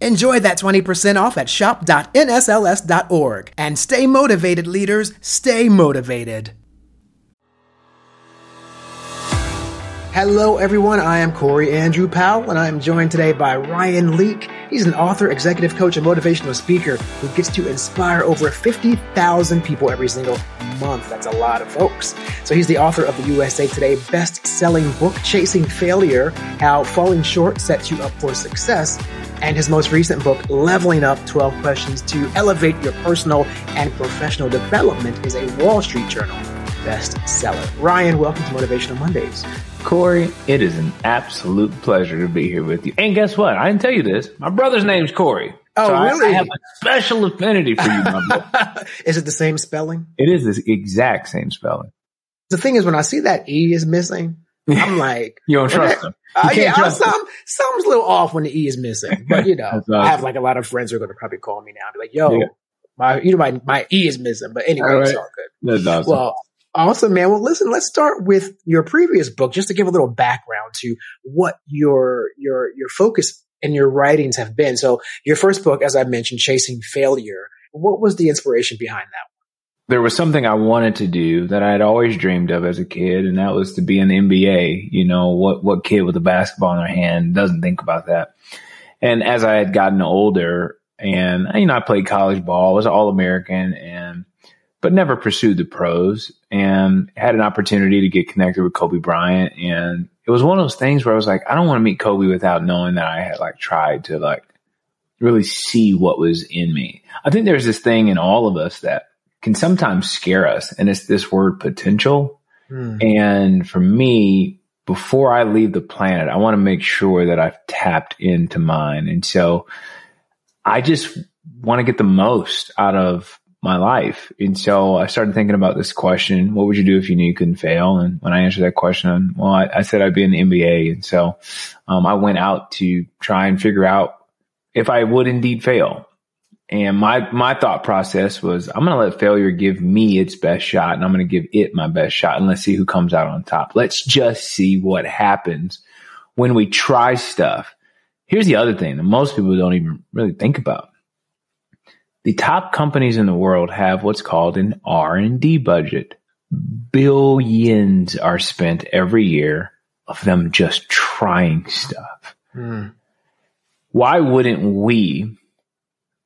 Enjoy that 20% off at shop.nsls.org. And stay motivated, leaders. Stay motivated. Hello, everyone. I am Corey Andrew Powell, and I am joined today by Ryan Leak. He's an author, executive coach, and motivational speaker who gets to inspire over 50,000 people every single month. That's a lot of folks. So he's the author of the USA Today best-selling book, Chasing Failure: How Falling Short Sets You Up for Success, and his most recent book, Leveling Up 12 Questions to Elevate Your Personal and Professional Development, is a Wall Street Journal bestseller. Ryan, welcome to Motivational Mondays. Corey, it is an absolute pleasure to be here with you. And guess what? I didn't tell you this. My brother's name's Corey. Oh, so really? I, I have a special affinity for you, my boy. is it the same spelling? It is the exact same spelling. The thing is, when I see that E is missing, I'm like, you don't trust him. Uh, yeah, trust some, something's a little off when the E is missing. But you know, awesome. I have like a lot of friends who are going to probably call me now and be like, yo, yeah. my, you know, my, my E is missing. But anyway, right. it's all good. Awesome. Well, Awesome, man. Well, listen, let's start with your previous book, just to give a little background to what your your your focus and your writings have been. So, your first book, as I mentioned, Chasing Failure. What was the inspiration behind that? There was something I wanted to do that I had always dreamed of as a kid, and that was to be an NBA. You know, what what kid with a basketball in their hand doesn't think about that? And as I had gotten older, and you know, I played college ball, was all American, and but never pursued the pros and had an opportunity to get connected with Kobe Bryant. And it was one of those things where I was like, I don't want to meet Kobe without knowing that I had like tried to like really see what was in me. I think there's this thing in all of us that can sometimes scare us. And it's this word potential. Hmm. And for me, before I leave the planet, I want to make sure that I've tapped into mine. And so I just want to get the most out of my life. And so I started thinking about this question. What would you do if you knew you couldn't fail? And when I answered that question, well, I, I said I'd be in the NBA. And so, um, I went out to try and figure out if I would indeed fail. And my, my thought process was, I'm going to let failure give me its best shot and I'm going to give it my best shot and let's see who comes out on top. Let's just see what happens when we try stuff. Here's the other thing that most people don't even really think about the top companies in the world have what's called an R&D budget. Billions are spent every year of them just trying stuff. Mm. Why wouldn't we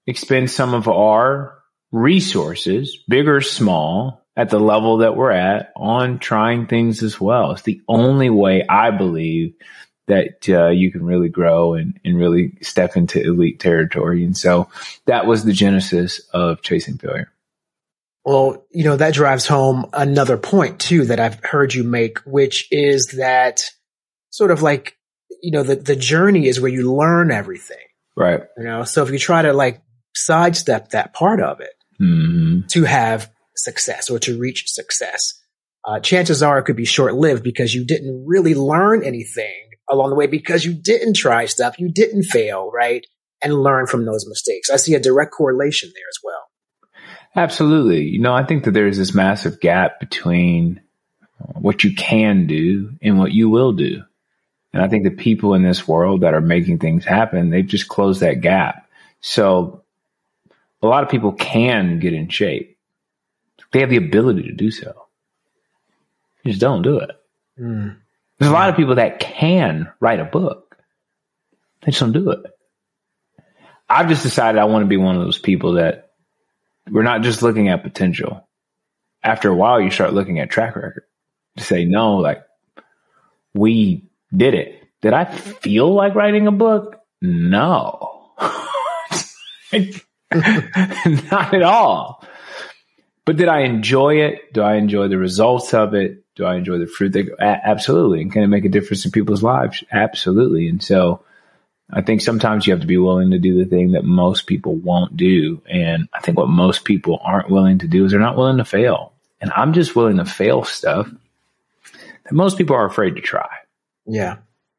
expend some of our resources, big or small, at the level that we're at on trying things as well? It's the only way I believe that uh, you can really grow and, and really step into elite territory. And so that was the genesis of chasing failure. Well, you know, that drives home another point too that I've heard you make, which is that sort of like, you know, the, the journey is where you learn everything. Right. You know, so if you try to like sidestep that part of it mm-hmm. to have success or to reach success, uh, chances are it could be short lived because you didn't really learn anything along the way because you didn't try stuff, you didn't fail, right? And learn from those mistakes. I see a direct correlation there as well. Absolutely. You know, I think that there's this massive gap between what you can do and what you will do. And I think the people in this world that are making things happen, they've just closed that gap. So a lot of people can get in shape. They have the ability to do so. You just don't do it. Mm. There's a lot of people that can write a book. They just don't do it. I've just decided I want to be one of those people that we're not just looking at potential. After a while, you start looking at track record to say, no, like we did it. Did I feel like writing a book? No, not at all. But did I enjoy it? Do I enjoy the results of it? Do I enjoy the fruit? They, go, absolutely. And can it make a difference in people's lives? Absolutely. And so I think sometimes you have to be willing to do the thing that most people won't do. And I think what most people aren't willing to do is they're not willing to fail. And I'm just willing to fail stuff that most people are afraid to try. Yeah.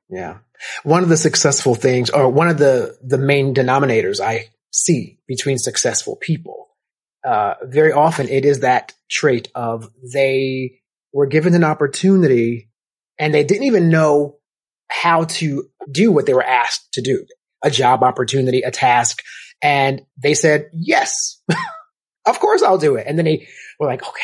Yeah. One of the successful things or one of the, the main denominators I see between successful people, uh, very often it is that trait of they were given an opportunity and they didn't even know how to do what they were asked to do a job opportunity, a task. And they said, yes, of course I'll do it. And then they were like, okay,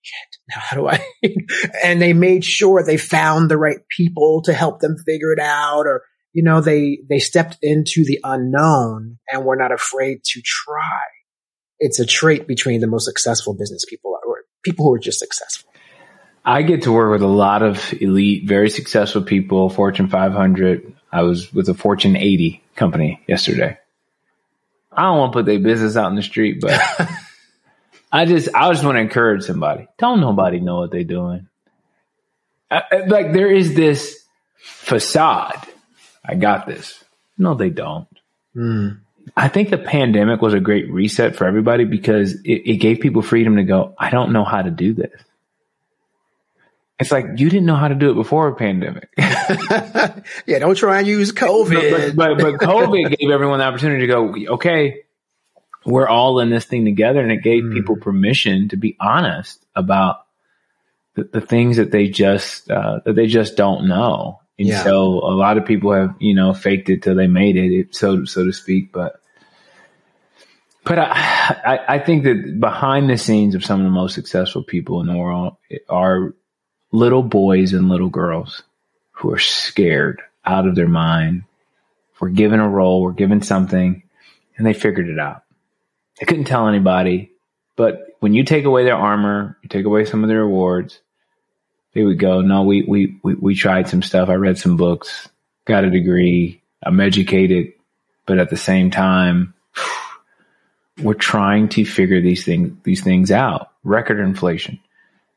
shit, now how do I? and they made sure they found the right people to help them figure it out or, you know, they, they stepped into the unknown and were not afraid to try. It's a trait between the most successful business people or people who are just successful. I get to work with a lot of elite, very successful people, Fortune 500. I was with a Fortune 80 company yesterday. I don't want to put their business out in the street, but I just, I just want to encourage somebody. Don't nobody know what they're doing. I, like there is this facade. I got this. No, they don't. Mm. I think the pandemic was a great reset for everybody because it, it gave people freedom to go, I don't know how to do this. It's like you didn't know how to do it before a pandemic. yeah, don't try and use COVID. But, but, but, COVID gave everyone the opportunity to go, okay, we're all in this thing together. And it gave mm. people permission to be honest about the, the things that they just, uh, that they just don't know. And yeah. so a lot of people have, you know, faked it till they made it, so, so to speak. But, but I, I, I think that behind the scenes of some of the most successful people in the world are little boys and little girls who are scared out of their mind. We're given a role, we're given something, and they figured it out. They couldn't tell anybody, but when you take away their armor, you take away some of their awards, they would go, no, we, we, we, we tried some stuff. I read some books, got a degree. I'm educated, but at the same time, we're trying to figure these things, these things out. Record inflation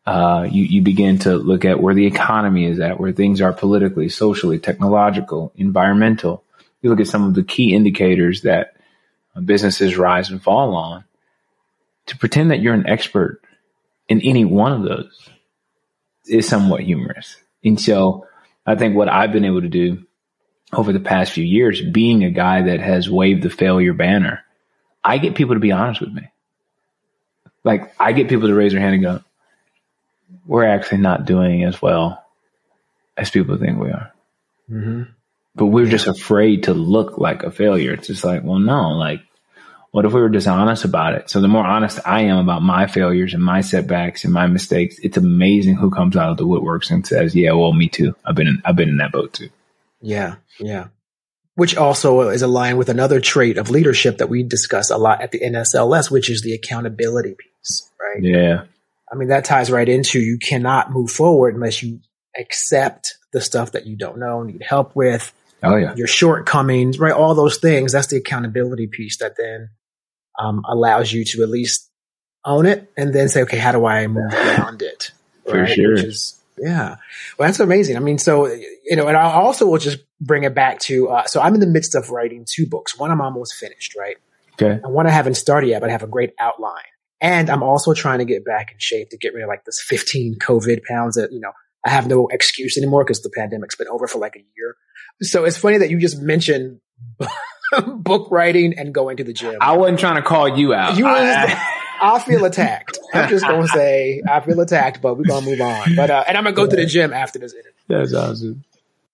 uh, you, you begin to look at where the economy is at, where things are politically, socially, technological, environmental. You look at some of the key indicators that businesses rise and fall on. To pretend that you're an expert in any one of those is somewhat humorous. And so I think what I've been able to do over the past few years, being a guy that has waved the failure banner, I get people to be honest with me. Like I get people to raise their hand and go, we're actually not doing as well as people think we are. Mm-hmm. But we're just afraid to look like a failure. It's just like, well, no, like, what if we were dishonest about it? So the more honest I am about my failures and my setbacks and my mistakes, it's amazing who comes out of the woodworks and says, yeah, well, me too. I've been in, I've been in that boat too. Yeah. Yeah. Which also is aligned with another trait of leadership that we discuss a lot at the NSLS, which is the accountability piece, right? Yeah. I mean, that ties right into you cannot move forward unless you accept the stuff that you don't know, need help with. Oh yeah. Your shortcomings, right? All those things. That's the accountability piece that then um, allows you to at least own it and then say, okay, how do I move beyond it? Right? For sure. Is, yeah. Well, that's amazing. I mean, so, you know, and I also will just bring it back to, uh, so I'm in the midst of writing two books. One I'm almost finished, right? Okay. And one I haven't started yet, but I have a great outline. And I'm also trying to get back in shape to get rid of like this 15 COVID pounds that, you know, I have no excuse anymore because the pandemic's been over for like a year. So it's funny that you just mentioned book writing and going to the gym. I wasn't trying to call you out. You I, I feel attacked. I'm just going to say I feel attacked, but we're going to move on. But, uh, and I'm going to go to the gym after this interview. That's awesome.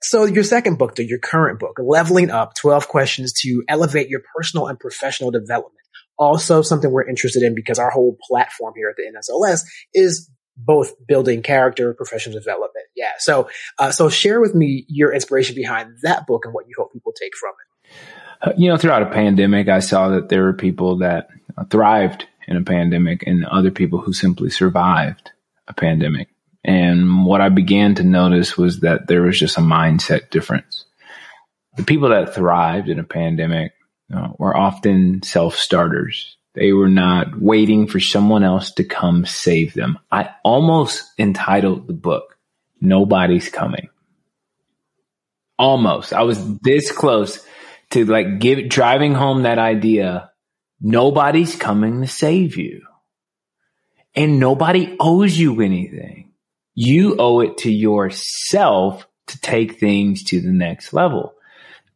So your second book, to your current book, Leveling Up, 12 questions to elevate your personal and professional development also something we're interested in because our whole platform here at the NSLS is both building character, professional development. Yeah. So, uh, so share with me your inspiration behind that book and what you hope people take from it. Uh, you know, throughout a pandemic, I saw that there were people that thrived in a pandemic and other people who simply survived a pandemic. And what I began to notice was that there was just a mindset difference. The people that thrived in a pandemic uh, were often self starters. They were not waiting for someone else to come save them. I almost entitled the book, Nobody's Coming. Almost. I was this close to like give driving home that idea nobody's coming to save you and nobody owes you anything. You owe it to yourself to take things to the next level.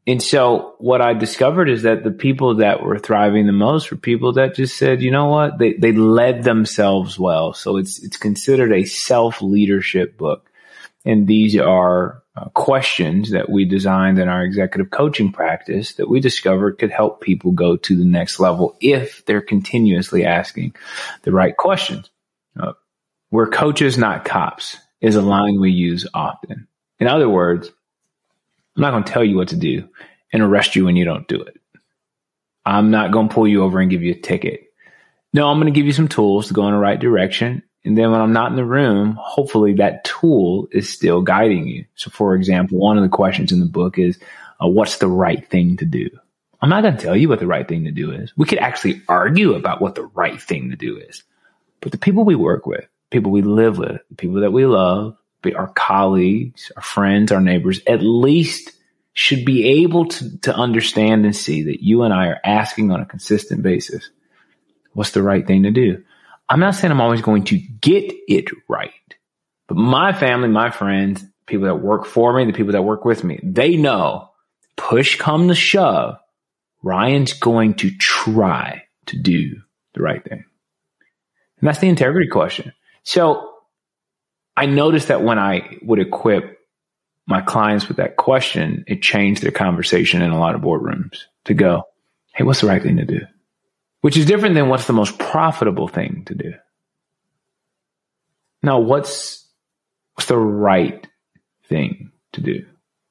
And so what I discovered is that the people that were thriving the most were people that just said, you know what? They, they led themselves well. So it's, it's considered a self leadership book. And these are uh, questions that we designed in our executive coaching practice that we discovered could help people go to the next level if they're continuously asking the right questions. Uh, we're coaches, not cops is a line we use often. In other words, I'm not going to tell you what to do and arrest you when you don't do it. I'm not going to pull you over and give you a ticket. No, I'm going to give you some tools to go in the right direction. And then when I'm not in the room, hopefully that tool is still guiding you. So, for example, one of the questions in the book is, uh, what's the right thing to do? I'm not going to tell you what the right thing to do is. We could actually argue about what the right thing to do is. But the people we work with, people we live with, people that we love, our colleagues, our friends, our neighbors, at least should be able to, to understand and see that you and I are asking on a consistent basis, what's the right thing to do? I'm not saying I'm always going to get it right, but my family, my friends, people that work for me, the people that work with me, they know push come to shove, Ryan's going to try to do the right thing. And that's the integrity question. So I noticed that when I would equip my clients with that question, it changed their conversation in a lot of boardrooms to go, Hey, what's the right thing to do? Which is different than what's the most profitable thing to do. Now, what's, what's the right thing to do?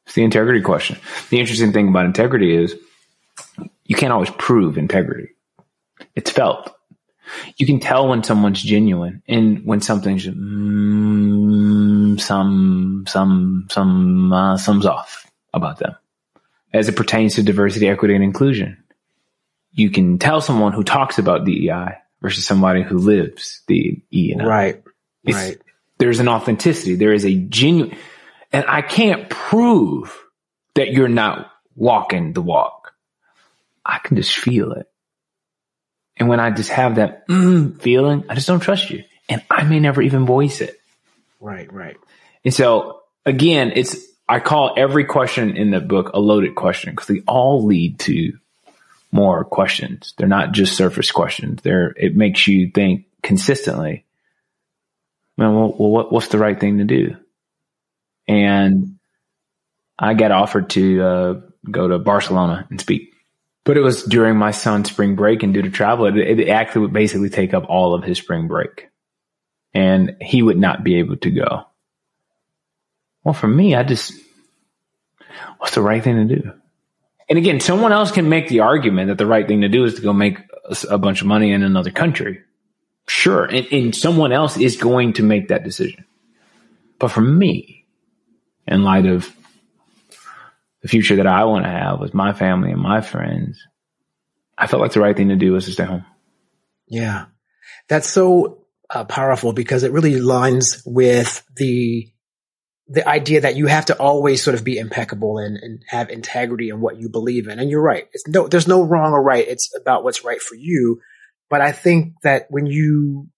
It's the integrity question. The interesting thing about integrity is you can't always prove integrity. It's felt. You can tell when someone's genuine and when something's mm, some some some uh, some's off about them as it pertains to diversity, equity, and inclusion. You can tell someone who talks about DEI versus somebody who lives the E and I. Right. It's, right. There's an authenticity. There is a genuine, and I can't prove that you're not walking the walk. I can just feel it. And when I just have that mm, feeling, I just don't trust you. And I may never even voice it. Right, right. And so again, it's, I call every question in the book a loaded question because they all lead to more questions. They're not just surface questions. They're, it makes you think consistently, well, well what, what's the right thing to do? And I got offered to uh, go to Barcelona and speak but it was during my son's spring break and due to travel, it, it actually would basically take up all of his spring break and he would not be able to go. Well, for me, I just, what's the right thing to do? And again, someone else can make the argument that the right thing to do is to go make a, bunch of money in another country. Sure. And, and someone else is going to make that decision. But for me, in light of the future that I want to have with my family and my friends, I felt like the right thing to do was to stay home. Yeah. That's so uh, powerful because it really aligns with the the idea that you have to always sort of be impeccable and, and have integrity in what you believe in. And you're right. It's no, there's no wrong or right. It's about what's right for you. But I think that when you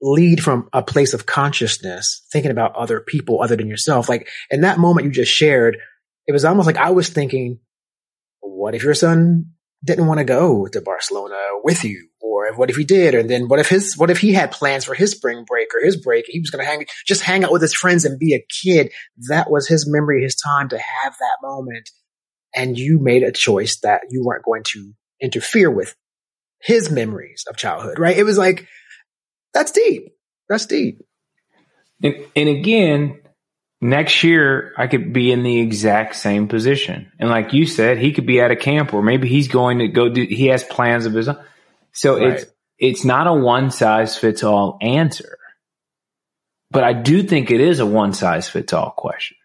lead from a place of consciousness, thinking about other people other than yourself, like in that moment you just shared, it was almost like I was thinking, what if your son didn't want to go to Barcelona with you? Or what if he did? And then what if his, what if he had plans for his spring break or his break? He was going to hang, just hang out with his friends and be a kid. That was his memory, his time to have that moment. And you made a choice that you weren't going to interfere with his memories of childhood, right? It was like, that's deep. That's deep. And, and again, next year I could be in the exact same position. And like you said, he could be at a camp or maybe he's going to go do, he has plans of his own. So right. it's, it's not a one size fits all answer, but I do think it is a one size fits all question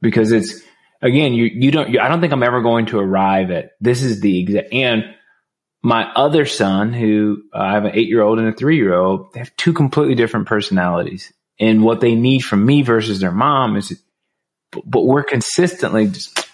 because it's, again, you, you don't, I don't think I'm ever going to arrive at this is the exact, and my other son who uh, I have an eight year old and a three year old, they have two completely different personalities and what they need from me versus their mom is, but we're consistently just,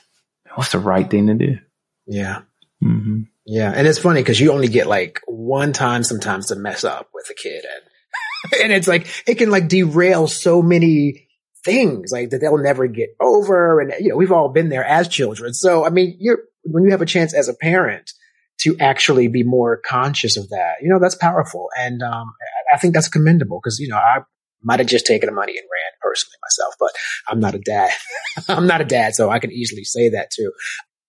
what's the right thing to do? Yeah. Mm-hmm. Yeah. And it's funny because you only get like one time sometimes to mess up with a kid and, and it's like, it can like derail so many things like that they'll never get over. And, you know, we've all been there as children. So, I mean, you're, when you have a chance as a parent to actually be more conscious of that, you know, that's powerful. And, um, I think that's commendable because, you know, I might have just taken the money and ran personally myself, but I'm not a dad. I'm not a dad, so I can easily say that too.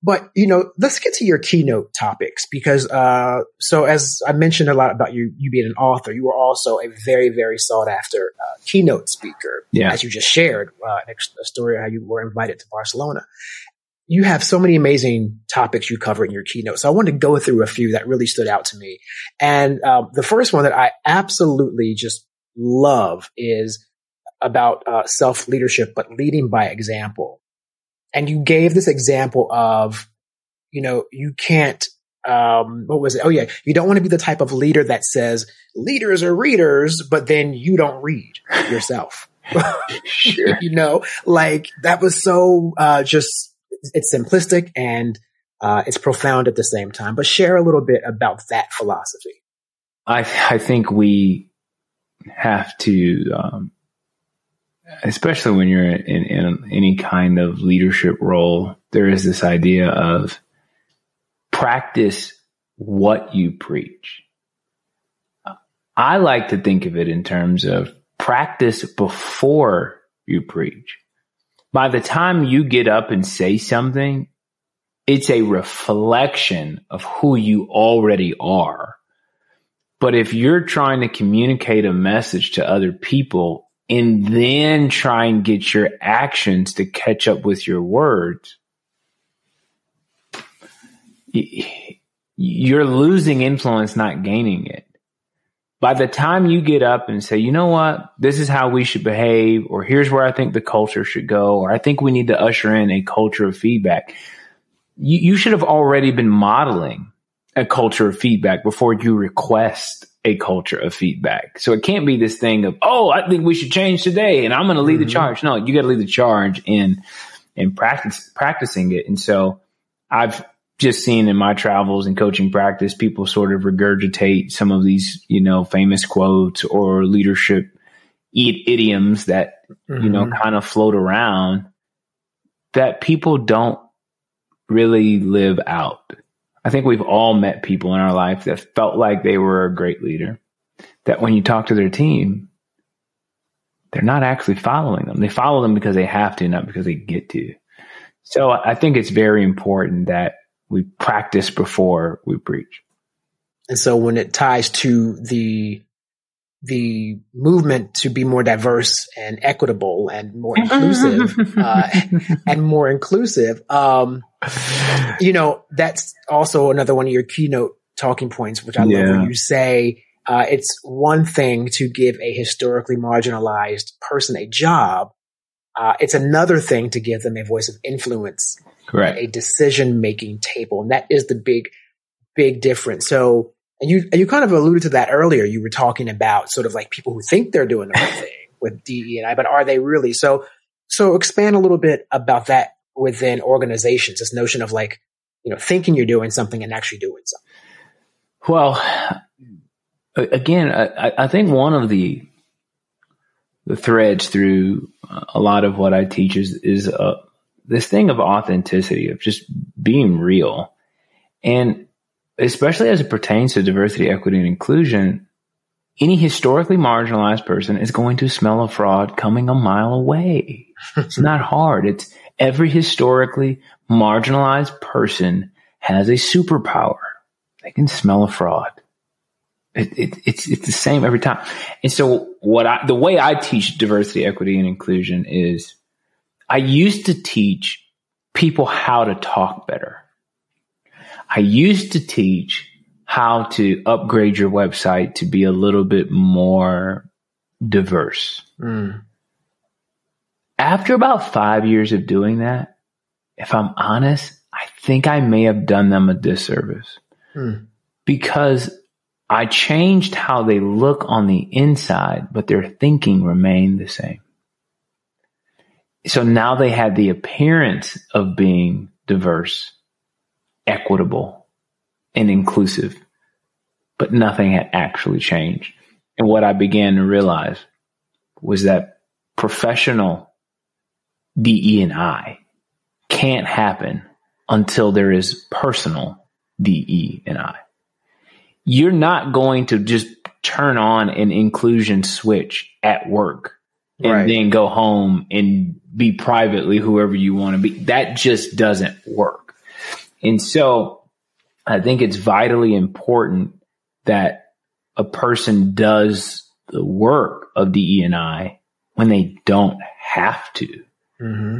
But you know, let's get to your keynote topics because uh, so as I mentioned a lot about you you being an author, you were also a very very sought after uh, keynote speaker. Yeah. as you just shared uh, a story how you were invited to Barcelona. You have so many amazing topics you cover in your keynote. So I wanted to go through a few that really stood out to me. And um, the first one that I absolutely just love is about uh, self leadership, but leading by example. And you gave this example of, you know, you can't, um, what was it? Oh yeah. You don't want to be the type of leader that says leaders are readers, but then you don't read yourself. sure. you know, like that was so, uh, just, it's simplistic and, uh, it's profound at the same time, but share a little bit about that philosophy. I, I think we have to, um, especially when you're in, in any kind of leadership role, there is this idea of practice what you preach. I like to think of it in terms of practice before you preach. By the time you get up and say something, it's a reflection of who you already are. But if you're trying to communicate a message to other people and then try and get your actions to catch up with your words, you're losing influence, not gaining it. By the time you get up and say, you know what, this is how we should behave, or here's where I think the culture should go, or I think we need to usher in a culture of feedback, you, you should have already been modeling a culture of feedback before you request a culture of feedback. So it can't be this thing of, oh, I think we should change today and I'm going to lead mm-hmm. the charge. No, you got to lead the charge in, in practice, practicing it. And so I've just seen in my travels and coaching practice, people sort of regurgitate some of these, you know, famous quotes or leadership idioms that, mm-hmm. you know, mm-hmm. kind of float around that people don't really live out. I think we've all met people in our life that felt like they were a great leader. That when you talk to their team, they're not actually following them. They follow them because they have to, not because they get to. So I think it's very important that we practice before we preach. And so when it ties to the the movement to be more diverse and equitable and more inclusive uh, and more inclusive um, you know that's also another one of your keynote talking points which i yeah. love where you say. Uh, it's one thing to give a historically marginalized person a job. Uh, it's another thing to give them a voice of influence correct. a decision making table and that is the big big difference. So and you, you kind of alluded to that earlier. You were talking about sort of like people who think they're doing the right thing with DE and I, but are they really? So, so expand a little bit about that within organizations, this notion of like, you know, thinking you're doing something and actually doing something. Well, again, I, I think one of the, the threads through a lot of what I teach is, is uh, this thing of authenticity, of just being real. And especially as it pertains to diversity, equity, and inclusion, any historically marginalized person is going to smell a fraud coming a mile away. it's not hard. It's every historically marginalized person has a superpower. They can smell a fraud. It, it, it's it's the same every time. And so what I the way I teach diversity, equity, and inclusion is I used to teach people how to talk better. I used to teach how to upgrade your website to be a little bit more diverse. Mm. After about five years of doing that, if I'm honest, I think I may have done them a disservice mm. because I changed how they look on the inside, but their thinking remained the same. So now they had the appearance of being diverse, equitable, and inclusive, but nothing had actually changed. And what I began to realize was that professional DE and I can't happen until there is personal DE and I. You're not going to just turn on an inclusion switch at work and right. then go home and be privately whoever you want to be. That just doesn't work. And so I think it's vitally important that a person does the work of DE and I when they don't have to. Mm-hmm.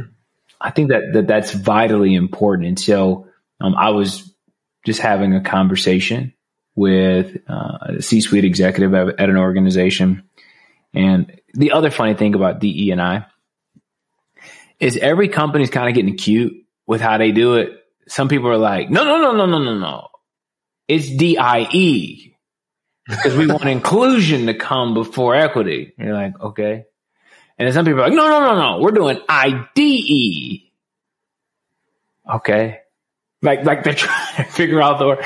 I think that, that that's vitally important. And so um, I was just having a conversation with uh, a C-suite executive at, at an organization. And the other funny thing about DE and I is every company's kind of getting cute with how they do it. Some people are like, no, no, no, no, no, no, no. It's DIE because we want inclusion to come before equity. And you're like, okay. And then some people are like, no, no, no, no, we're doing IDE. Okay. Like, like they're trying to figure out the word.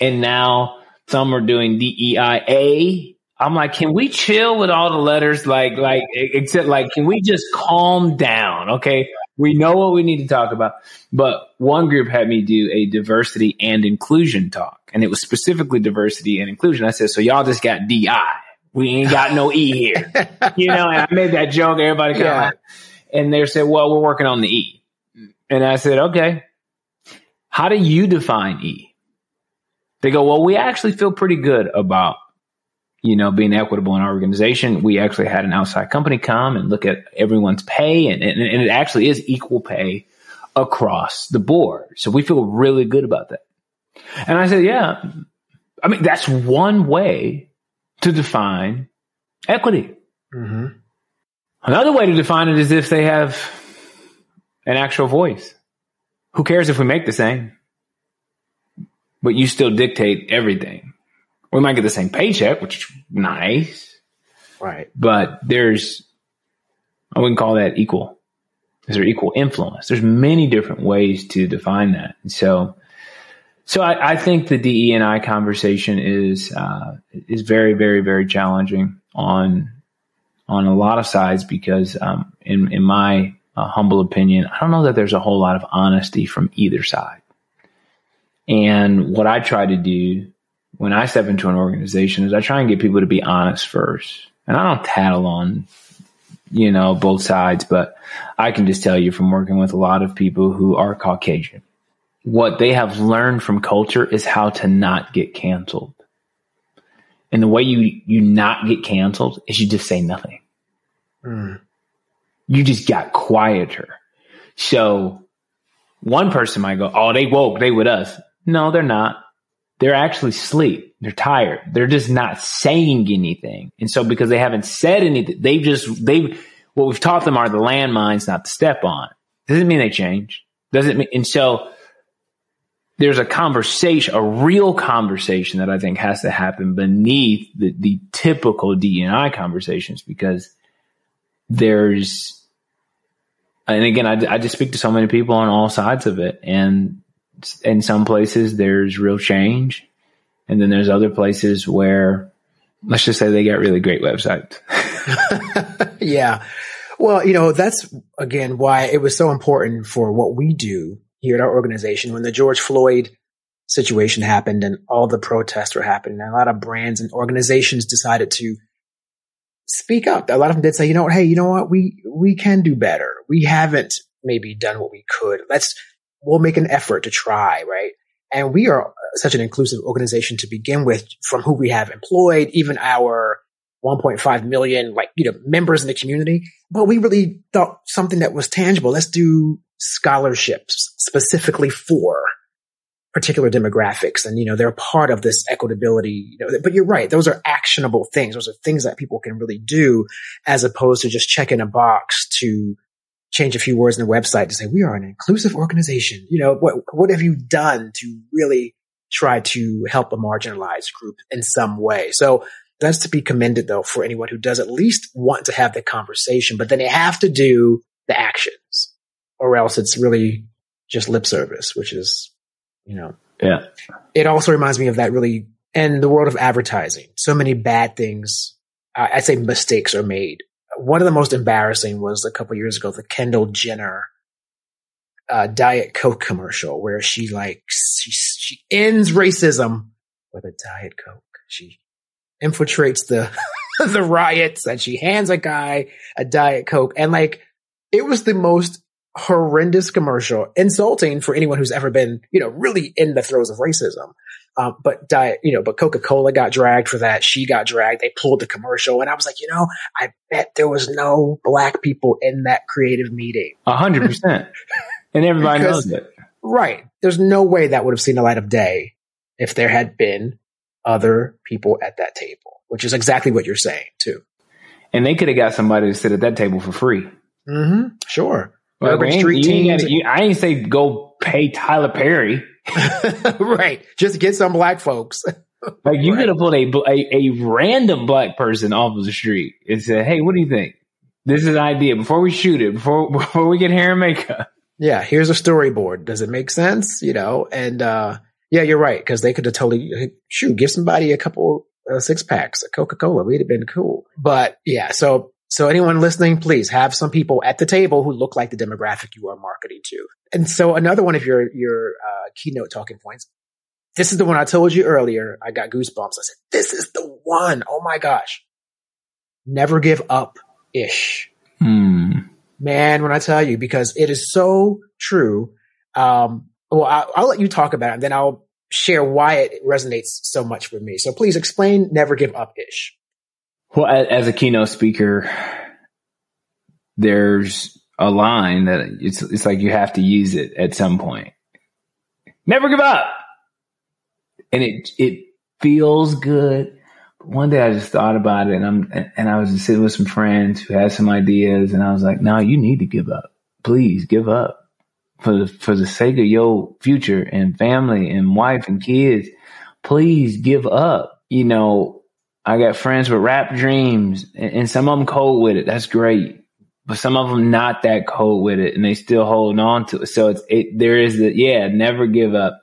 And now some are doing DEIA. I'm like, can we chill with all the letters? Like, like, except like, can we just calm down? Okay. We know what we need to talk about. But one group had me do a diversity and inclusion talk. And it was specifically diversity and inclusion. I said, so y'all just got DI. We ain't got no E here. you know, and I made that joke. Everybody kind of yeah. like, and they said, well, we're working on the E. And I said, okay, how do you define E? They go, well, we actually feel pretty good about, you know, being equitable in our organization. We actually had an outside company come and look at everyone's pay and, and, and it actually is equal pay across the board. So we feel really good about that. And I said, yeah, I mean, that's one way to define equity. Mm-hmm. Another way to define it is if they have an actual voice. Who cares if we make the same? But you still dictate everything. We might get the same paycheck, which is nice. Right. But there's, I wouldn't call that equal. Is there equal influence? There's many different ways to define that. And so so I, I, think the DE and I conversation is uh, is very, very, very challenging on on a lot of sides because, um, in in my uh, humble opinion, I don't know that there's a whole lot of honesty from either side. And what I try to do when I step into an organization is I try and get people to be honest first, and I don't tattle on you know both sides, but I can just tell you from working with a lot of people who are Caucasian what they have learned from culture is how to not get canceled. And the way you, you not get canceled is you just say nothing. Mm. You just got quieter. So one person might go, Oh, they woke. They with us. No, they're not. They're actually asleep. They're tired. They're just not saying anything. And so because they haven't said anything, they've just, they've, what we've taught them are the landmines not to step on. Doesn't mean they change. Doesn't mean, and so there's a conversation, a real conversation that I think has to happen beneath the, the typical DNI conversations because there's, and again, I, I just speak to so many people on all sides of it. And in some places there's real change. And then there's other places where let's just say they got really great websites. yeah. Well, you know, that's again why it was so important for what we do here at our organization when the George Floyd situation happened and all the protests were happening. And a lot of brands and organizations decided to speak up. A lot of them did say, you know what? Hey, you know what? We, we can do better. We haven't maybe done what we could. Let's, we'll make an effort to try, right? And we are such an inclusive organization to begin with from who we have employed, even our 1.5 million, like, you know, members in the community. But we really thought something that was tangible. Let's do scholarships specifically for particular demographics. And, you know, they're part of this equitability, you know, but you're right. Those are actionable things. Those are things that people can really do as opposed to just checking a box to change a few words in the website to say, we are an inclusive organization. You know, what, what have you done to really try to help a marginalized group in some way? So that's to be commended though for anyone who does at least want to have the conversation, but then they have to do the actions or else it's really just lip service, which is, you know, Yeah. it also reminds me of that really in the world of advertising. So many bad things, I I'd say mistakes are made. One of the most embarrassing was a couple years ago, the Kendall Jenner uh, Diet Coke commercial where she like, she, she ends racism with a Diet Coke. She infiltrates the, the riots and she hands a guy a Diet Coke and like, it was the most horrendous commercial, insulting for anyone who's ever been, you know, really in the throes of racism. Um, but diet, you know, but Coca Cola got dragged for that. She got dragged. They pulled the commercial, and I was like, you know, I bet there was no black people in that creative meeting. A hundred percent. And everybody Because- knows it. Right? There's no way that would have seen the light of day if there had been other people at that table, which is exactly what you're saying too. And they could have got somebody to sit at that table for free. Mm-hmm. Sure. Like, Urban ain't- street teams. gotta- you- I ain't say go pay Tyler Perry. right. Just get some black folks. Like you Right. could have pulled a, a a random black person off of the street and said, "Hey, what do you think? This is an idea. Before we shoot it, before before we get hair and makeup." yeah, here's a storyboard. Does it make sense? You know, and uh yeah, you're right because they could have totally shoot give somebody a couple uh, six packs of Coca Cola. We'd have been cool. But yeah, so so anyone listening, please have some people at the table who look like the demographic you are marketing to. And so another one of your your uh, keynote talking points. This is the one I told you earlier. I got goosebumps. I said, "This is the one." Oh my gosh! Never give up. Ish Hmm. man, when I tell you, because it is so true. Um, well, I'll, I'll let you talk about it, and then I'll share why it resonates so much with me. So please explain "Never Give Up" ish. Well, as a keynote speaker, there's a line that it's it's like you have to use it at some point. Never give up, and it it feels good. But one day I just thought about it, and I'm and I was just sitting with some friends who had some ideas, and I was like, "No, you need to give up. Please give up for the for the sake of your future and family and wife and kids. Please give up." You know, I got friends with rap dreams, and, and some of them cold with it. That's great, but some of them not that cold with it, and they still holding on to it. So it's it. There is the yeah, never give up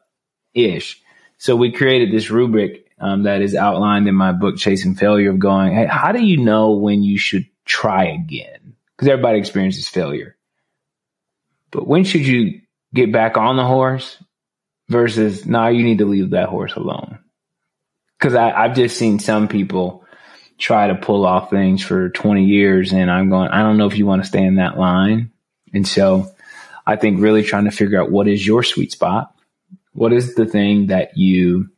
ish. So we created this rubric um, that is outlined in my book, Chasing Failure, of going, hey, how do you know when you should try again? Because everybody experiences failure, but when should you get back on the horse versus now nah, you need to leave that horse alone? Because I've just seen some people try to pull off things for 20 years and I'm going, I don't know if you want to stay in that line. And so I think really trying to figure out what is your sweet spot? What is the thing that you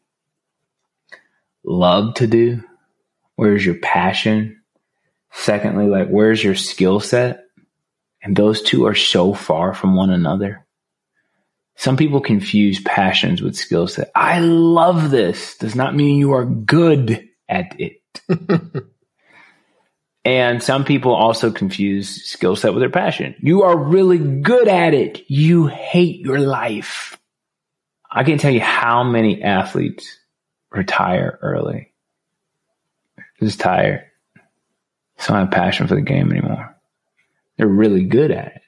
love to do? Where's your passion? Secondly, like where's your skill set? And those two are so far from one another. Some people confuse passions with skill set. I love this does not mean you are good at it. and some people also confuse skill set with their passion. You are really good at it. You hate your life. I can't tell you how many athletes retire early. Just tired. So I don't have passion for the game anymore. They're really good at it.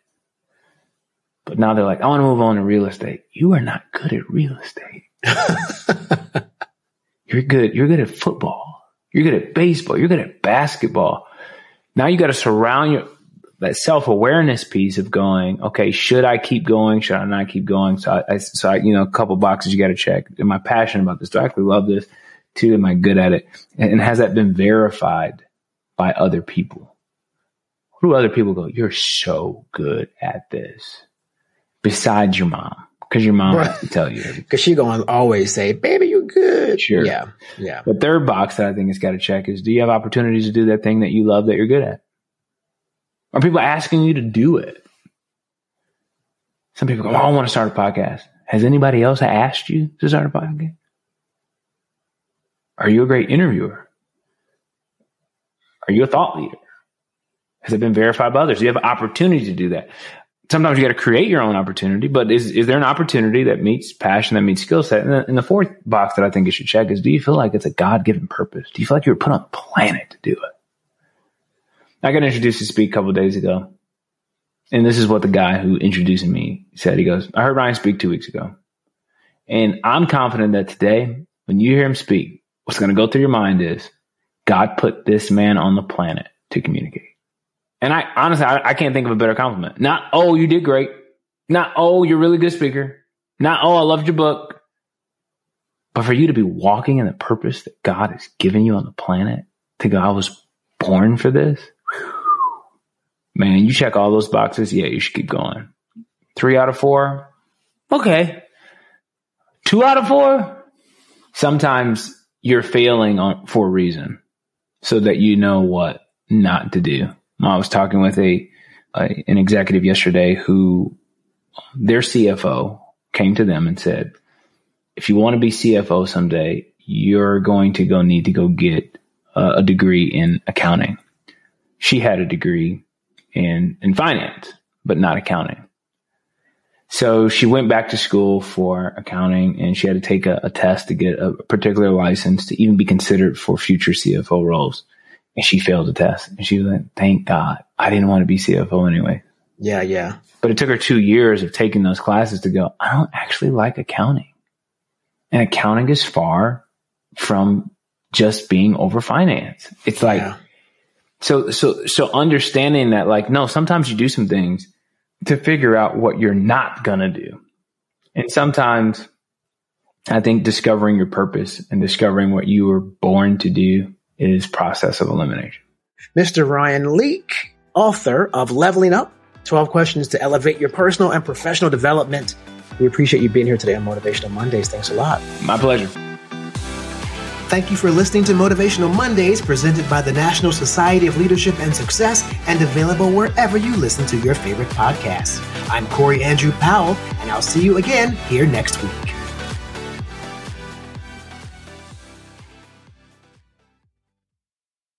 But now they're like, I want to move on to real estate. You are not good at real estate. you're good. You're good at football. You're good at baseball. You're good at basketball. Now you got to surround your that self awareness piece of going, okay, should I keep going? Should I not keep going? So I, I so I, you know, a couple boxes you got to check. Am I passionate about this? Do I actually love this? Two, am I good at it? And, and has that been verified by other people? Who do other people go? You're so good at this. Besides your mom, because your mom Right. has to tell you. Because she gonna always say, "Baby, you good." Sure. Yeah. Yeah. The third box that I think has got to check is: Do you have opportunities to do that thing that you love that you're good at? Are people asking you to do it? Some people go, "Oh, I want to start a podcast." Has anybody else asked you to start a podcast? Are you a great interviewer? Are you a thought leader? Has it been verified by others? Do you have an opportunity to do that? Sometimes you got to create your own opportunity, but is, is there an opportunity that meets passion, that meets skill set? And the, and the fourth box that I think you should check is do you feel like it's a God given purpose? Do you feel like you were put on the planet to do it? I got introduced to speak a couple days ago And this is what the guy who introduced me said. He goes, I heard Ryan speak two weeks ago. And I'm confident that today, when you hear him speak, what's going to go through your mind is God put this man on the planet to communicate. And I honestly, I, I can't think of a better compliment. Not, oh, you did great. Not, oh, you're a really good speaker. Not, oh, I loved your book. But for you to be walking in the purpose that God has given you on the planet, to go, I was born for this. Man, you check all those boxes. Yeah, you should keep going. Three out of four. Okay. Two out of four. Sometimes you're failing on for a reason so that you know what not to do. I was talking with a, a an executive yesterday who their CFO came to them and said, if you want to be CFO someday, you're going to go need to go get a degree in accounting. She had a degree in, in finance, but not accounting. So she went back to school for accounting and she had to take a, a, test to get a particular license to even be considered for future CFO roles. And she failed the test. And she was like, thank God. I didn't want to be CFO anyway. Yeah, yeah. But it took her two years of taking those classes to go, I don't actually like accounting. And accounting is far from just being over finance. It's like, yeah. so, so, so understanding that like, no, sometimes you do some things to figure out what you're not going to do. And sometimes I think discovering your purpose and discovering what you were born to do is process of elimination. Mr. Ryan Leak, author of Leveling Up 12 questions to elevate your personal and professional development. We appreciate you being here today on Motivational Mondays. Thanks a lot. My pleasure. Thank you for listening to Motivational Mondays, presented by the National Society of Leadership and Success and available wherever you listen to your favorite podcasts. I'm Corey Andrew Powell, and I'll see you again here next week.